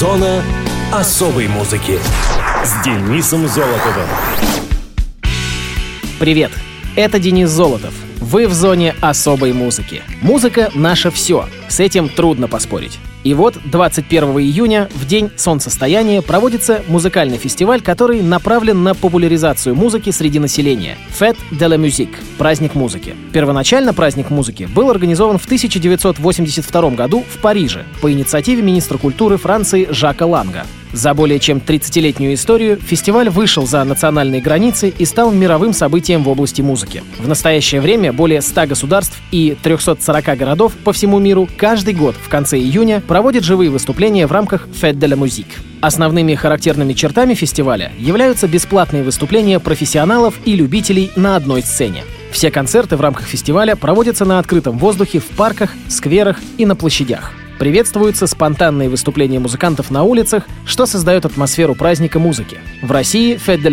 Зона особой музыки с Денисом Золотовым. Привет, это Денис Золотов. Вы в зоне особой музыки. Музыка — наше все. С этим трудно поспорить. И вот 21 июня, в день солнцестояния, проводится музыкальный фестиваль, который направлен на популяризацию музыки среди населения. Fête de la Musique — праздник музыки. Первоначально праздник музыки был организован в 1982 году в Париже по инициативе министра культуры Франции Жака Ланга. За более чем 30-летнюю историю фестиваль вышел за национальные границы и стал мировым событием в области музыки. В настоящее время более 100 государств и 340 городов по всему миру каждый год в конце июня проводят живые выступления в рамках Fête de la Musique. Основными характерными чертами фестиваля являются бесплатные выступления профессионалов и любителей на одной сцене. Все концерты в рамках фестиваля проводятся на открытом воздухе в парках, скверах и на площадях. Приветствуются спонтанные выступления музыкантов на улицах, что создает атмосферу праздника музыки. В России Fête de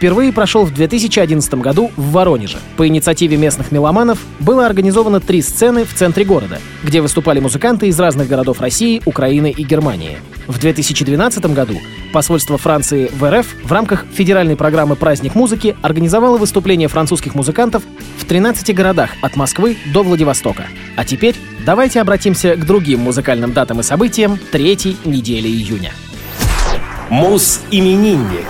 впервые прошел в 2011 году в Воронеже. По инициативе местных меломанов было организовано три сцены в центре города, где выступали музыканты из разных городов России, Украины и Германии. В 2012 году посольство Франции в РФ в рамках федеральной программы «Праздник музыки» организовало выступления французских музыкантов в 13 городах от Москвы до Владивостока. А теперь давайте обратимся к другим музыкальным датам и событиям третьей недели июня. Мус-именинник.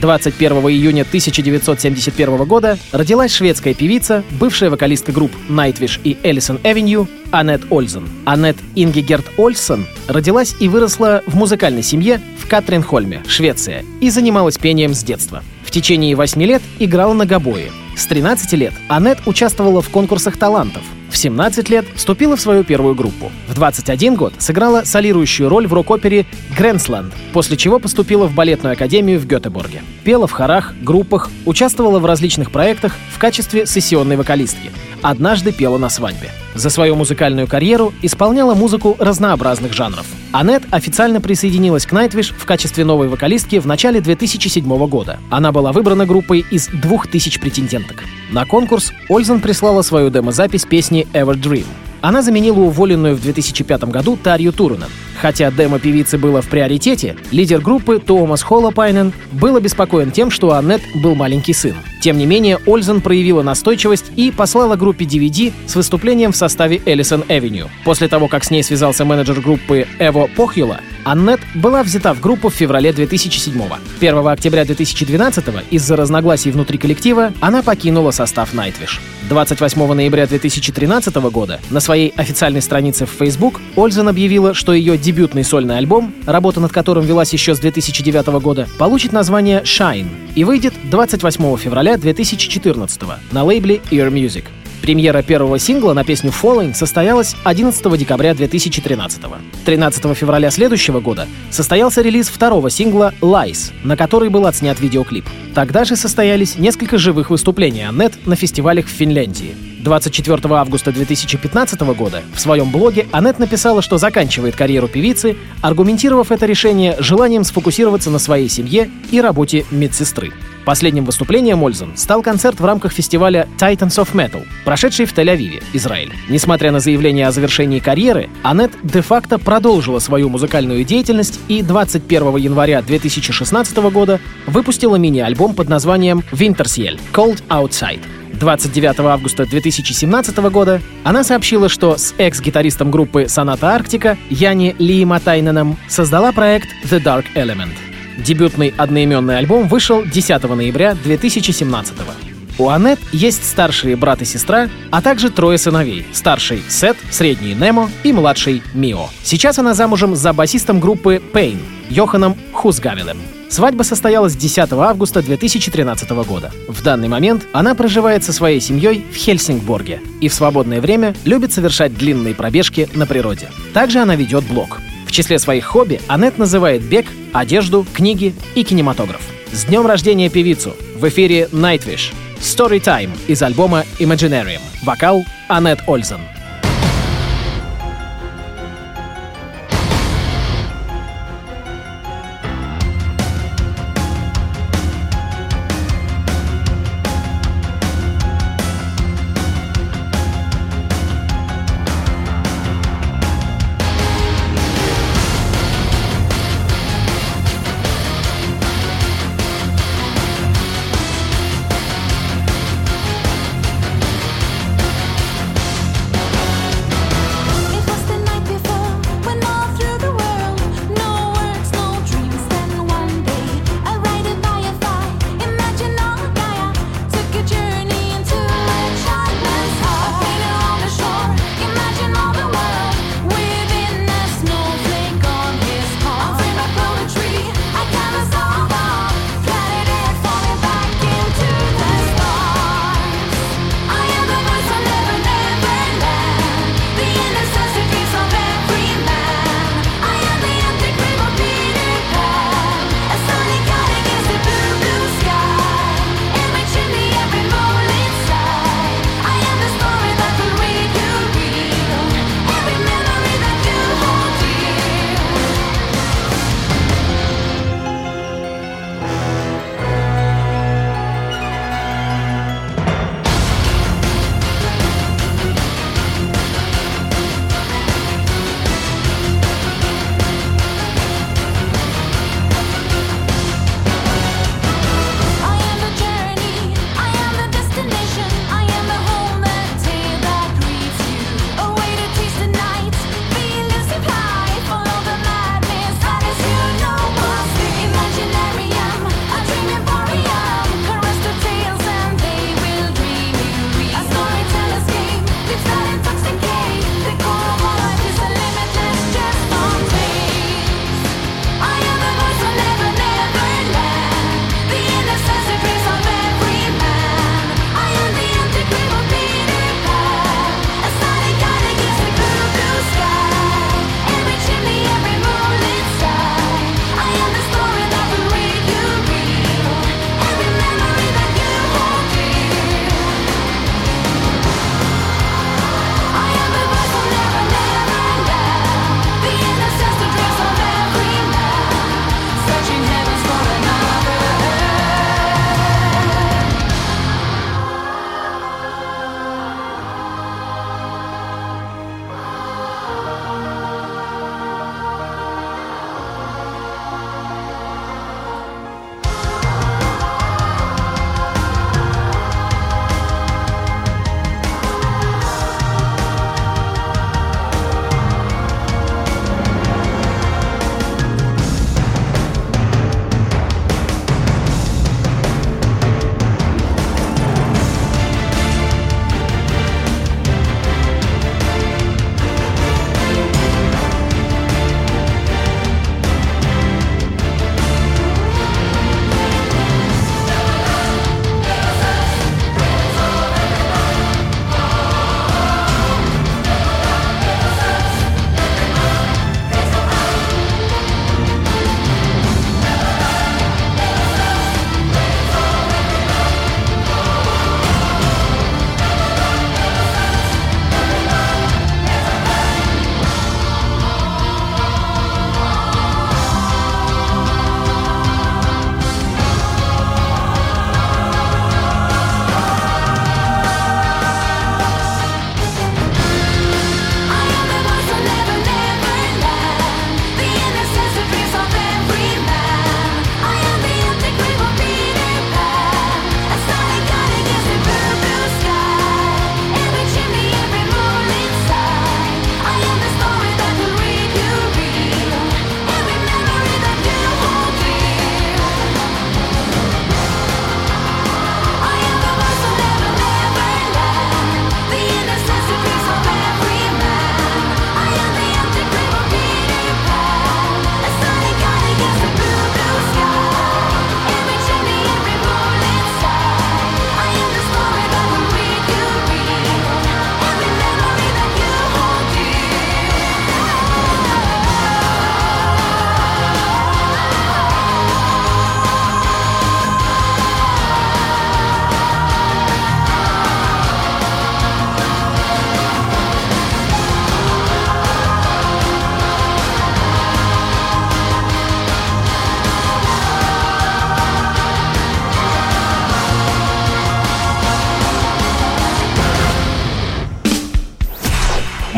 21 июня 1971 года родилась шведская певица, бывшая вокалистка групп Nightwish и Ellison Avenue Аннет Ользен. Аннет Ингегерт Ольсен родилась и выросла в музыкальной семье в Катринхольме, Швеция, и занималась пением с детства. В течение 8 лет играла на гобое. С 13 лет Аннет участвовала в конкурсах талантов – в 17 лет вступила в свою первую группу. В 21 год сыграла солирующую роль в рок-опере «Грэнсланд», после чего поступила в балетную академию в Гетеборге. Пела в хорах, группах, участвовала в различных проектах в качестве сессионной вокалистки. Однажды пела на свадьбе. За свою музыкальную карьеру исполняла музыку разнообразных жанров. Аннет официально присоединилась к Nightwish в качестве новой вокалистки в начале 2007 года. Она была выбрана группой из 2000 претенденток. На конкурс Ользен прислала свою демозапись песни «Ever Dream». Она заменила уволенную в 2005 году Тарью Турунен. Хотя демо певицы было в приоритете, лидер группы Томас Холлопайнен был обеспокоен тем, что у Аннет был маленький сын. Тем не менее, Ользен проявила настойчивость и послала группе DVD с выступлением в составе Эллисон Эвеню. После того, как с ней связался менеджер группы Эво Похьюла, Аннет была взята в группу в феврале 2007 -го. 1 октября 2012 из-за разногласий внутри коллектива она покинула состав Nightwish. 28 ноября 2013 года на своей официальной странице в Facebook Ользен объявила, что ее дебютный сольный альбом, работа над которым велась еще с 2009 года, получит название «Shine» и выйдет 28 февраля 2014 на лейбле Ear Music. Премьера первого сингла на песню Falling состоялась 11 декабря 2013 13 февраля следующего года состоялся релиз второго сингла Lies, на который был отснят видеоклип. Тогда же состоялись несколько живых выступлений Аннет на фестивалях в Финляндии. 24 августа 2015 года в своем блоге Аннет написала, что заканчивает карьеру певицы, аргументировав это решение желанием сфокусироваться на своей семье и работе медсестры. Последним выступлением Ользен стал концерт в рамках фестиваля Titans of Metal, прошедший в Тель-Авиве, Израиль. Несмотря на заявление о завершении карьеры, Аннет де-факто продолжила свою музыкальную деятельность и 21 января 2016 года выпустила мини-альбом под названием Wintersiel — Cold Outside. 29 августа 2017 года она сообщила, что с экс-гитаристом группы «Соната Арктика» Яни Ли Матайненом создала проект The Dark Element. Дебютный одноименный альбом вышел 10 ноября 2017 года. У Аннет есть старшие брат и сестра, а также трое сыновей. Старший — Сет, средний — Немо и младший — Мио. Сейчас она замужем за басистом группы Pain Йоханом Хузгавелем. Свадьба состоялась 10 августа 2013 года. В данный момент она проживает со своей семьей в Хельсингборге и в свободное время любит совершать длинные пробежки на природе. Также она ведет блог. В числе своих хобби Аннет называет бег, одежду, книги и кинематограф. С днем рождения певицу! В эфире Nightwish. Story Time из альбома Imaginarium. Вокал Аннет Ользен.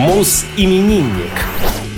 Мус-именинник.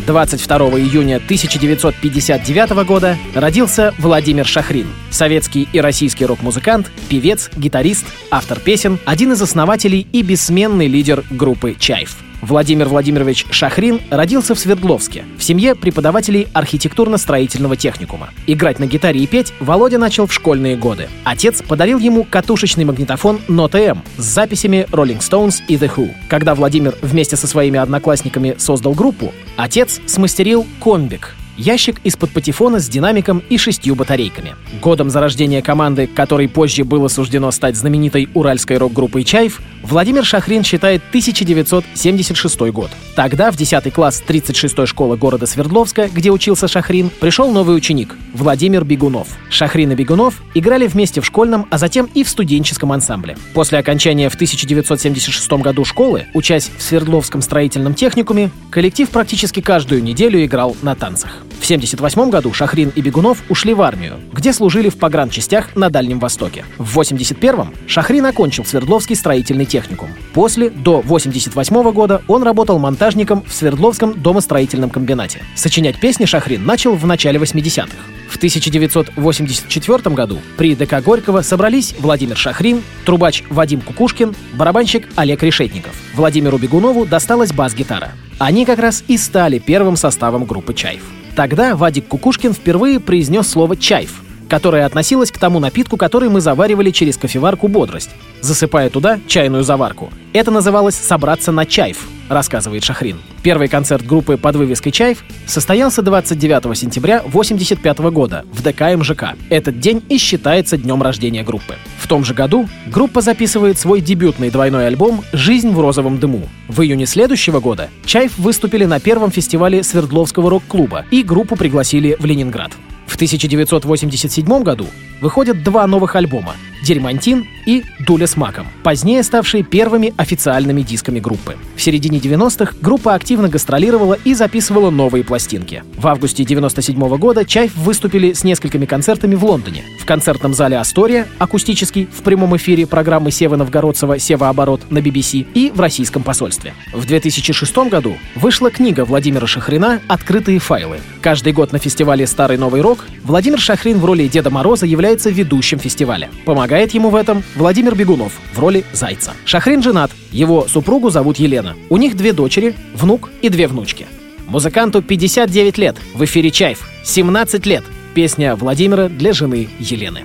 22 июня 1959 года родился Владимир Шахрин, советский и российский рок-музыкант, певец, гитарист, автор песен, один из основателей и бессменный лидер группы «Чайф». Владимир Владимирович Шахрин родился в Свердловске, в семье преподавателей архитектурно-строительного техникума. Играть на гитаре и петь Володя начал в школьные годы. Отец подарил ему катушечный магнитофон Note M с записями Rolling Stones и The Who. Когда Владимир вместе со своими одноклассниками создал группу, отец смастерил комбик Ящик из-под патефона с динамиком и шестью батарейками. Годом зарождения команды, которой позже было суждено стать знаменитой уральской рок-группой «Чайф», Владимир Шахрин считает 1976 год. Тогда в 10 класс 36-й школы города Свердловска, где учился Шахрин, пришел новый ученик — Владимир Бегунов. Шахрин и Бегунов играли вместе в школьном, а затем и в студенческом ансамбле. После окончания в 1976 году школы, учась в Свердловском строительном техникуме, коллектив практически каждую неделю играл на танцах. В 1978 году Шахрин и Бегунов ушли в армию, где служили в погранчастях на Дальнем Востоке. В 1981-м Шахрин окончил Свердловский строительный техникум. После, до 1988 года, он работал монтажником в Свердловском домостроительном комбинате. Сочинять песни Шахрин начал в начале 80-х. В 1984 году при ДК Горького собрались Владимир Шахрин, трубач Вадим Кукушкин, барабанщик Олег Решетников. Владимиру Бегунову досталась бас-гитара. Они как раз и стали первым составом группы «Чайф». Тогда Вадик Кукушкин впервые произнес слово «чайф», которое относилось к тому напитку, который мы заваривали через кофеварку «Бодрость», засыпая туда чайную заварку. Это называлось «собраться на чайф», рассказывает Шахрин. Первый концерт группы под вывеской «Чайф» состоялся 29 сентября 1985 года в ДК МЖК. Этот день и считается днем рождения группы. В том же году группа записывает свой дебютный двойной альбом «Жизнь в розовом дыму». В июне следующего года «Чайф» выступили на первом фестивале Свердловского рок-клуба и группу пригласили в Ленинград. В 1987 году выходят два новых альбома «Дерьмантин» и «Дуля с маком», позднее ставшие первыми официальными дисками группы. В середине 90-х группа активно гастролировала и записывала новые пластинки. В августе 97 -го года Чайф выступили с несколькими концертами в Лондоне. В концертном зале «Астория» акустический в прямом эфире программы Сева Новгородцева «Сева-оборот» на BBC и в российском посольстве. В 2006 году вышла книга Владимира Шахрина «Открытые файлы». Каждый год на фестивале «Старый новый рок» Владимир Шахрин в роли Деда Мороза является ведущим фестиваля. Помогает ему в этом Владимир Бегунов в роли Зайца. Шахрин женат, его супругу зовут Елена. У них две дочери, внук и две внучки. Музыканту 59 лет, в эфире Чайф, 17 лет. Песня Владимира для жены Елены.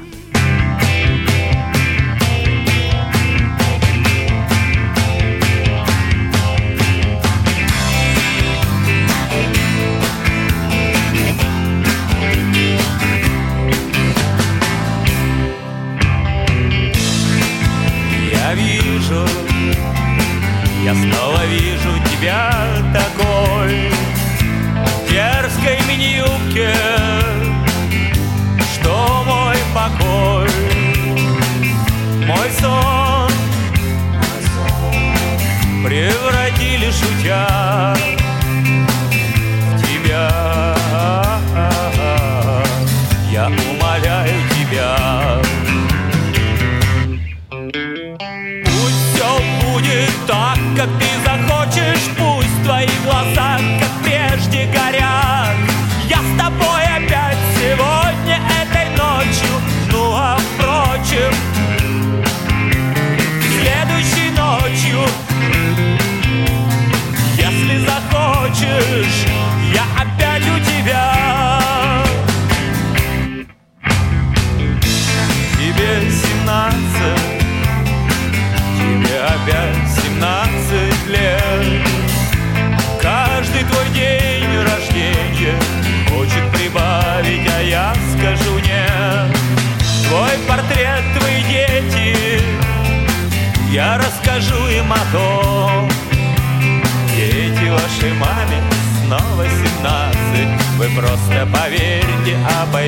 Захочешь Пусть твои глаза,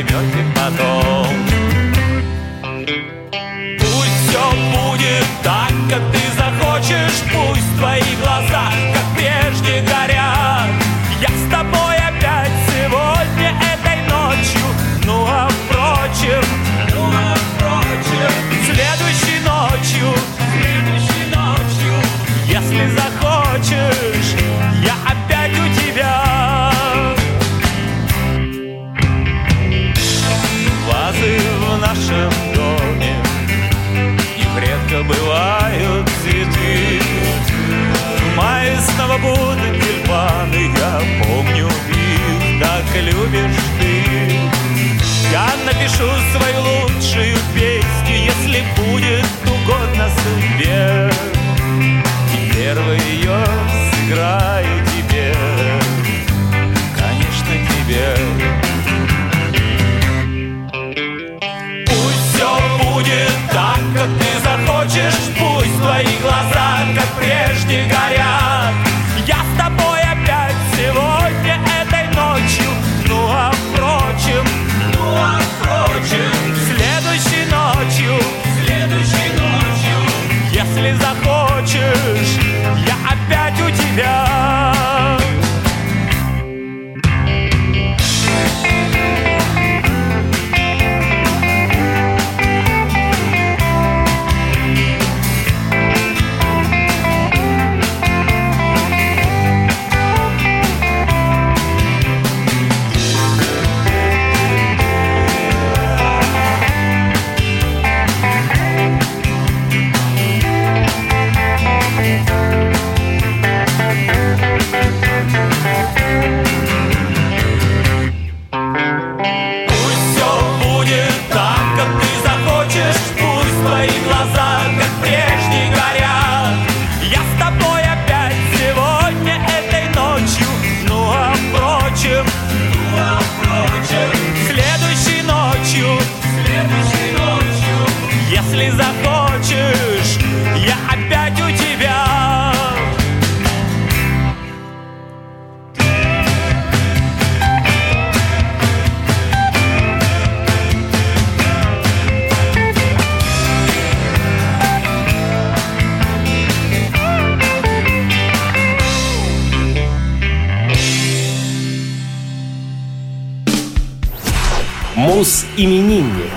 а Мус-именинник.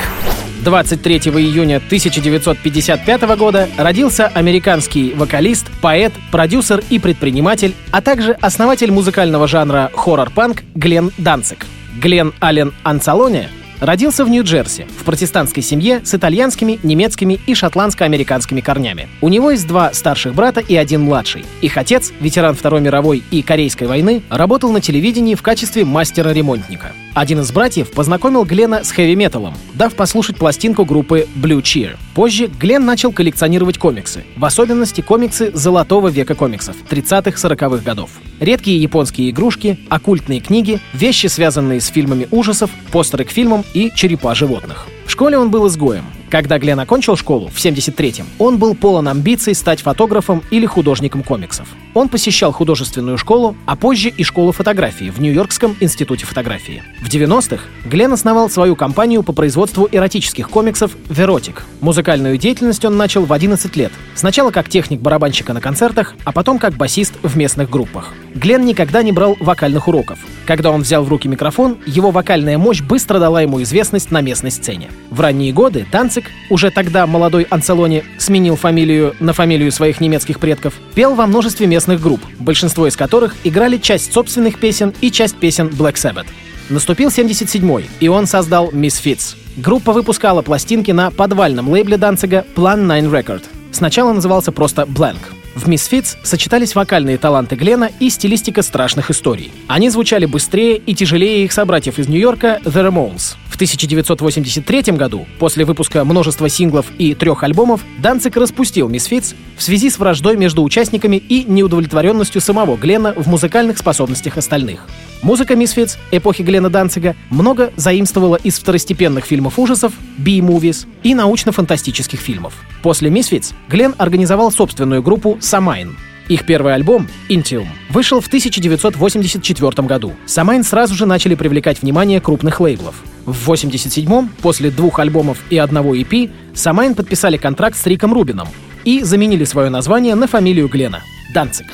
23 июня 1955 года родился американский вокалист, поэт, продюсер и предприниматель, а также основатель музыкального жанра хоррор-панк Глен Данцик. Глен Аллен Анцалоне родился в Нью-Джерси, в протестантской семье с итальянскими, немецкими и шотландско-американскими корнями. У него есть два старших брата и один младший. Их отец, ветеран Второй мировой и Корейской войны, работал на телевидении в качестве мастера-ремонтника. Один из братьев познакомил Глена с хэви-металом, дав послушать пластинку группы Blue Cheer. Позже Глен начал коллекционировать комиксы, в особенности комиксы золотого века комиксов 30-40-х годов. Редкие японские игрушки, оккультные книги, вещи, связанные с фильмами ужасов, постеры к фильмам и черепа животных. В школе он был изгоем. Когда Глен окончил школу в 73-м, он был полон амбиций стать фотографом или художником комиксов. Он посещал художественную школу, а позже и школу фотографии в Нью-Йоркском институте фотографии. В 90-х Глен основал свою компанию по производству эротических комиксов «Веротик». Музыкальную деятельность он начал в 11 лет. Сначала как техник барабанщика на концертах, а потом как басист в местных группах. Глен никогда не брал вокальных уроков. Когда он взял в руки микрофон, его вокальная мощь быстро дала ему известность на местной сцене. В ранние годы Танцик, уже тогда молодой Анцелони, сменил фамилию на фамилию своих немецких предков, пел во множестве местных групп, большинство из которых играли часть собственных песен и часть песен Black Sabbath. Наступил 77-й, и он создал Misfits. Группа выпускала пластинки на подвальном лейбле Данцига Plan 9 Record. Сначала назывался просто Blank. В Misfits сочетались вокальные таланты Глена и стилистика страшных историй. Они звучали быстрее и тяжелее их собратьев из Нью-Йорка The Ramones. В 1983 году, после выпуска множества синглов и трех альбомов, Данцик распустил Misfits в связи с враждой между участниками и неудовлетворенностью самого Глена в музыкальных способностях остальных. Музыка Misfits эпохи Глена Данцига много заимствовала из второстепенных фильмов ужасов, B-movies и научно-фантастических фильмов. После Misfits Глен организовал собственную группу Samhain. Их первый альбом, Initium, вышел в 1984 году. Samhain сразу же начали привлекать внимание крупных лейблов. В 87-м, после двух альбомов и одного EP, Samhain подписали контракт с Риком Рубином и заменили свое название на фамилию Глена — Danzig.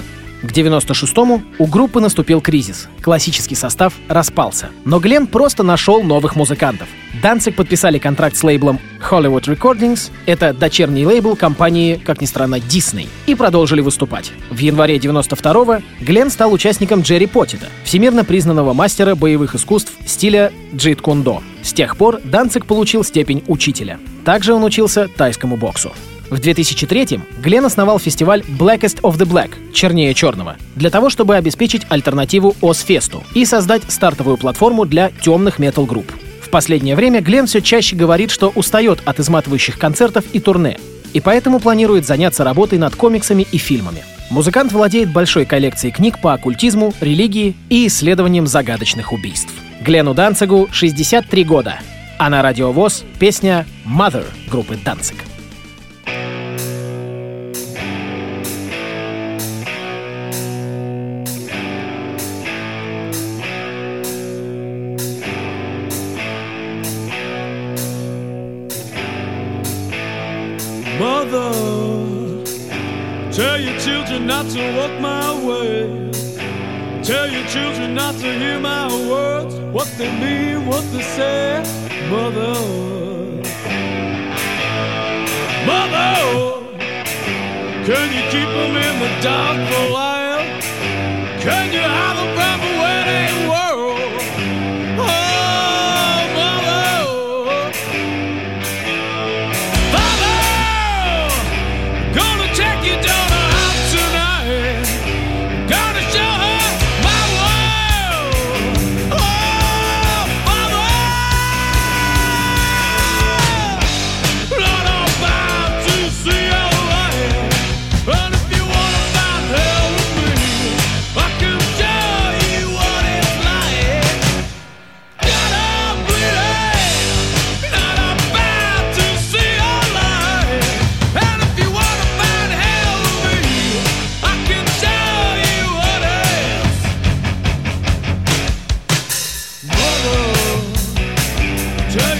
К 96-му у группы наступил кризис. Классический состав распался. Но Глен просто нашел новых музыкантов. Данцик подписали контракт с лейблом Hollywood Recordings, это дочерний лейбл компании, как ни странно, Disney, и продолжили выступать. В январе 92-го Глен стал участником Джерри Поттида, всемирно признанного мастера боевых искусств стиля джит кундо. С тех пор Данцик получил степень учителя. Также он учился тайскому боксу. В 2003-м Глен основал фестиваль Blackest of the Black — «Чернее черного» для того, чтобы обеспечить альтернативу Осфесту и создать стартовую платформу для темных метал-групп. В последнее время Глен все чаще говорит, что устает от изматывающих концертов и турне, и поэтому планирует заняться работой над комиксами и фильмами. Музыкант владеет большой коллекцией книг по оккультизму, религии и исследованиям загадочных убийств. Глену Данцигу 63 года, а на радиовоз песня «Mother» группы Данциг. Take